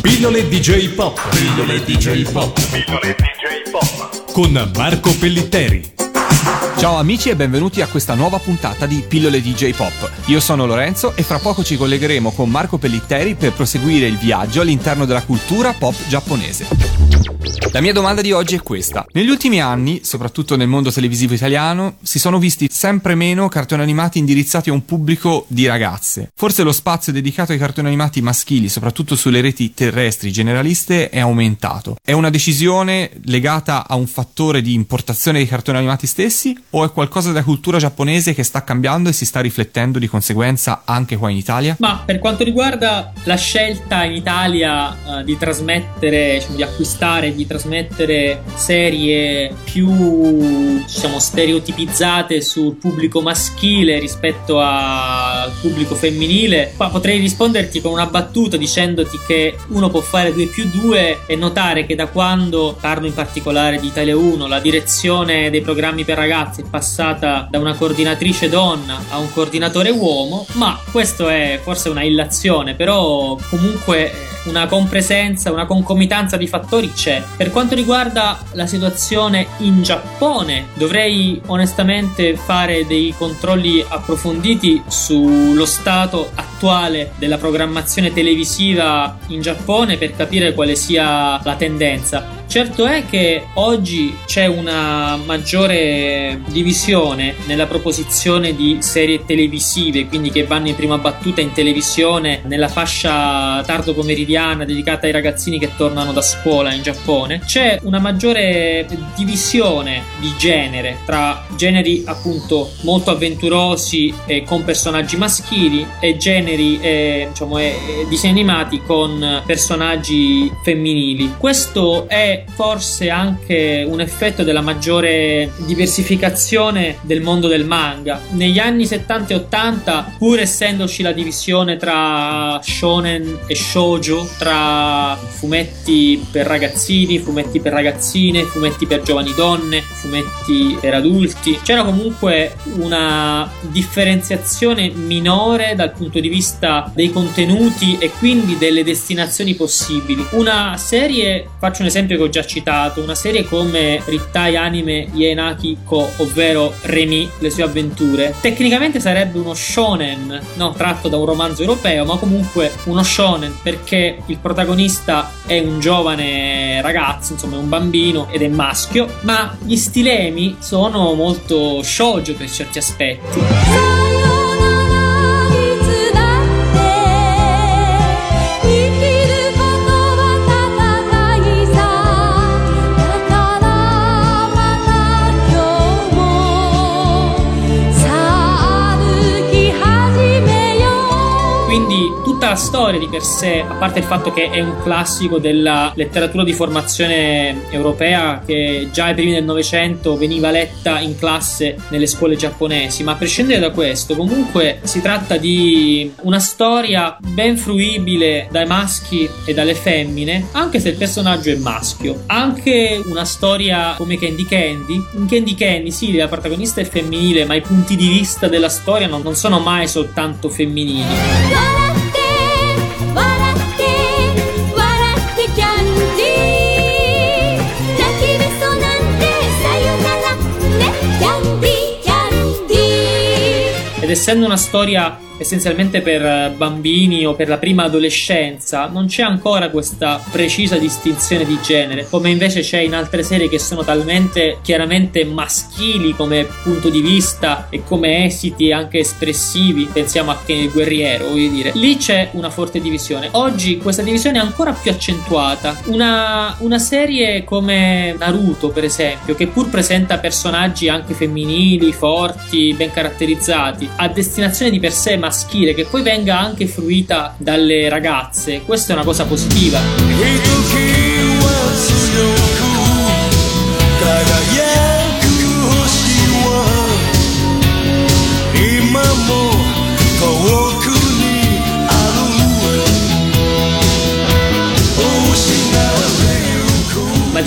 Pillole DJ Pop. Pillole DJ Pop. Pillole DJ Pop. Con Marco Pellitteri. Ciao amici e benvenuti a questa nuova puntata di Pillole DJ Pop. Io sono Lorenzo e fra poco ci collegheremo con Marco Pellitteri per proseguire il viaggio all'interno della cultura pop giapponese. La mia domanda di oggi è questa. Negli ultimi anni, soprattutto nel mondo televisivo italiano, si sono visti sempre meno cartoni animati indirizzati a un pubblico di ragazze. Forse lo spazio dedicato ai cartoni animati maschili, soprattutto sulle reti terrestri generaliste, è aumentato. È una decisione legata a un fattore di importazione dei cartoni animati stessi o è qualcosa della cultura giapponese che sta cambiando e si sta riflettendo di conseguenza anche qua in Italia? Ma per quanto riguarda la scelta in Italia uh, di trasmettere, cioè di acquistare, di trasmettere serie più diciamo stereotipizzate sul pubblico maschile rispetto al pubblico femminile qua potrei risponderti con una battuta dicendoti che uno può fare 2 più 2 e notare che da quando parlo in particolare di Italia 1 la direzione dei programmi per ragazzi è passata da una coordinatrice donna a un coordinatore uomo ma questo è forse una illazione però comunque una compresenza, una concomitanza di fattori c'è. Per quanto riguarda la situazione in Giappone, dovrei onestamente fare dei controlli approfonditi sullo stato attuale della programmazione televisiva in Giappone per capire quale sia la tendenza. Certo è che oggi c'è una maggiore divisione nella proposizione di serie televisive, quindi che vanno in prima battuta in televisione nella fascia tardo pomeridiana dedicata ai ragazzini che tornano da scuola in Giappone. C'è una maggiore divisione di genere tra generi appunto molto avventurosi e con personaggi maschili e generi eh, diciamo, eh, disegni animati con personaggi femminili. Questo è forse anche un effetto della maggiore diversificazione del mondo del manga. Negli anni 70 e 80, pur essendoci la divisione tra shonen e shoujo, tra fumetti per ragazzini, fumetti per ragazzine, fumetti per giovani donne, fumetti per adulti, c'era comunque una differenziazione minore dal punto di vista dei contenuti e quindi delle destinazioni possibili. Una serie, faccio un esempio che ho già citato, una serie come Rittai Anime Yenaki Ko, ovvero Remy, le sue avventure, tecnicamente sarebbe uno shonen, no, tratto da un romanzo europeo, ma comunque uno shonen perché il protagonista è un giovane ragazzo, insomma, è un bambino ed è maschio, ma gli stilemi sono molto shoujo per certi aspetti. La storia di per sé, a parte il fatto che è un classico della letteratura di formazione europea che già ai primi del Novecento veniva letta in classe nelle scuole giapponesi, ma a prescindere da questo, comunque si tratta di una storia ben fruibile dai maschi e dalle femmine, anche se il personaggio è maschio. Anche una storia come Candy Candy. In Candy Candy, sì, la protagonista è femminile, ma i punti di vista della storia non, non sono mai soltanto femminili. Ed essendo una storia essenzialmente per eh, bambini o per la prima adolescenza, non c'è ancora questa precisa distinzione di genere, come invece c'è in altre serie che sono talmente chiaramente maschili come punto di vista e come esiti anche espressivi, pensiamo a Ken il guerriero, voglio dire. Lì c'è una forte divisione. Oggi questa divisione è ancora più accentuata. Una, una serie come Naruto, per esempio, che pur presenta personaggi anche femminili, forti, ben caratterizzati, a destinazione di per sé ma maschile che poi venga anche fruita dalle ragazze, questa è una cosa positiva.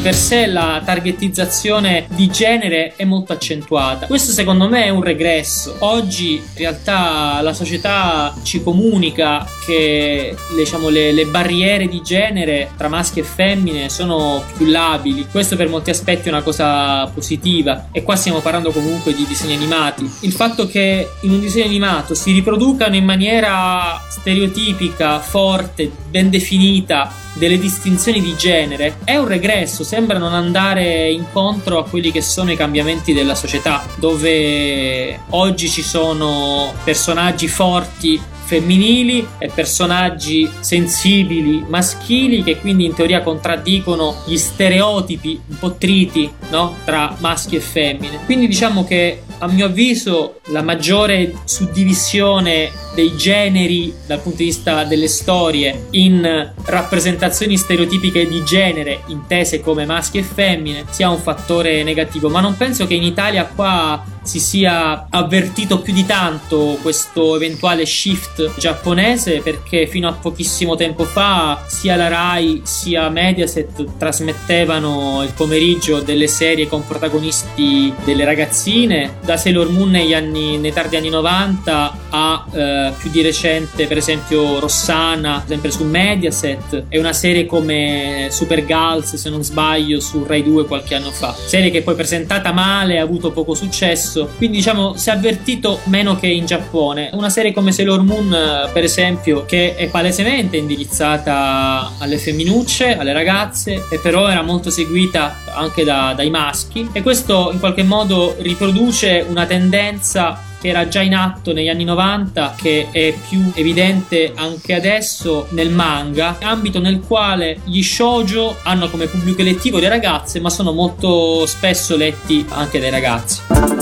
Di per sé la targetizzazione di genere è molto accentuata. Questo secondo me è un regresso. Oggi in realtà la società ci comunica che diciamo, le, le barriere di genere tra maschi e femmine sono più labili. Questo per molti aspetti è una cosa positiva. E qua stiamo parlando comunque di disegni animati. Il fatto che in un disegno animato si riproducano in maniera stereotipica, forte, ben definita delle distinzioni di genere è un regresso, sembra non andare incontro a quelli che sono i cambiamenti della società, dove oggi ci sono personaggi forti femminili e personaggi sensibili maschili che quindi in teoria contraddicono gli stereotipi un po' triti no? tra maschi e femmine. Quindi diciamo che a mio avviso la maggiore suddivisione dei generi dal punto di vista delle storie in rappresentazioni stereotipiche di genere intese come maschi e femmine sia un fattore negativo, ma non penso che in Italia qua si sia avvertito più di tanto questo eventuale shift giapponese perché fino a pochissimo tempo fa sia la Rai sia Mediaset trasmettevano il pomeriggio delle serie con protagonisti delle ragazzine. Da Sailor Moon negli anni, nei tardi anni 90 a eh, più di recente per esempio Rossana sempre su Mediaset e una serie come Super Girls se non sbaglio su Rai 2 qualche anno fa. Serie che poi presentata male ha avuto poco successo successo. Quindi diciamo si è avvertito meno che in Giappone. Una serie come Sailor Moon, eh, per esempio, che è palesemente indirizzata alle femminucce, alle ragazze, e però era molto seguita anche da, dai maschi. E questo in qualche modo riproduce una tendenza che era già in atto negli anni 90, che è più evidente anche adesso nel manga, ambito nel quale gli shoujo hanno come pubblico elettivo le ragazze, ma sono molto spesso letti anche dai ragazzi.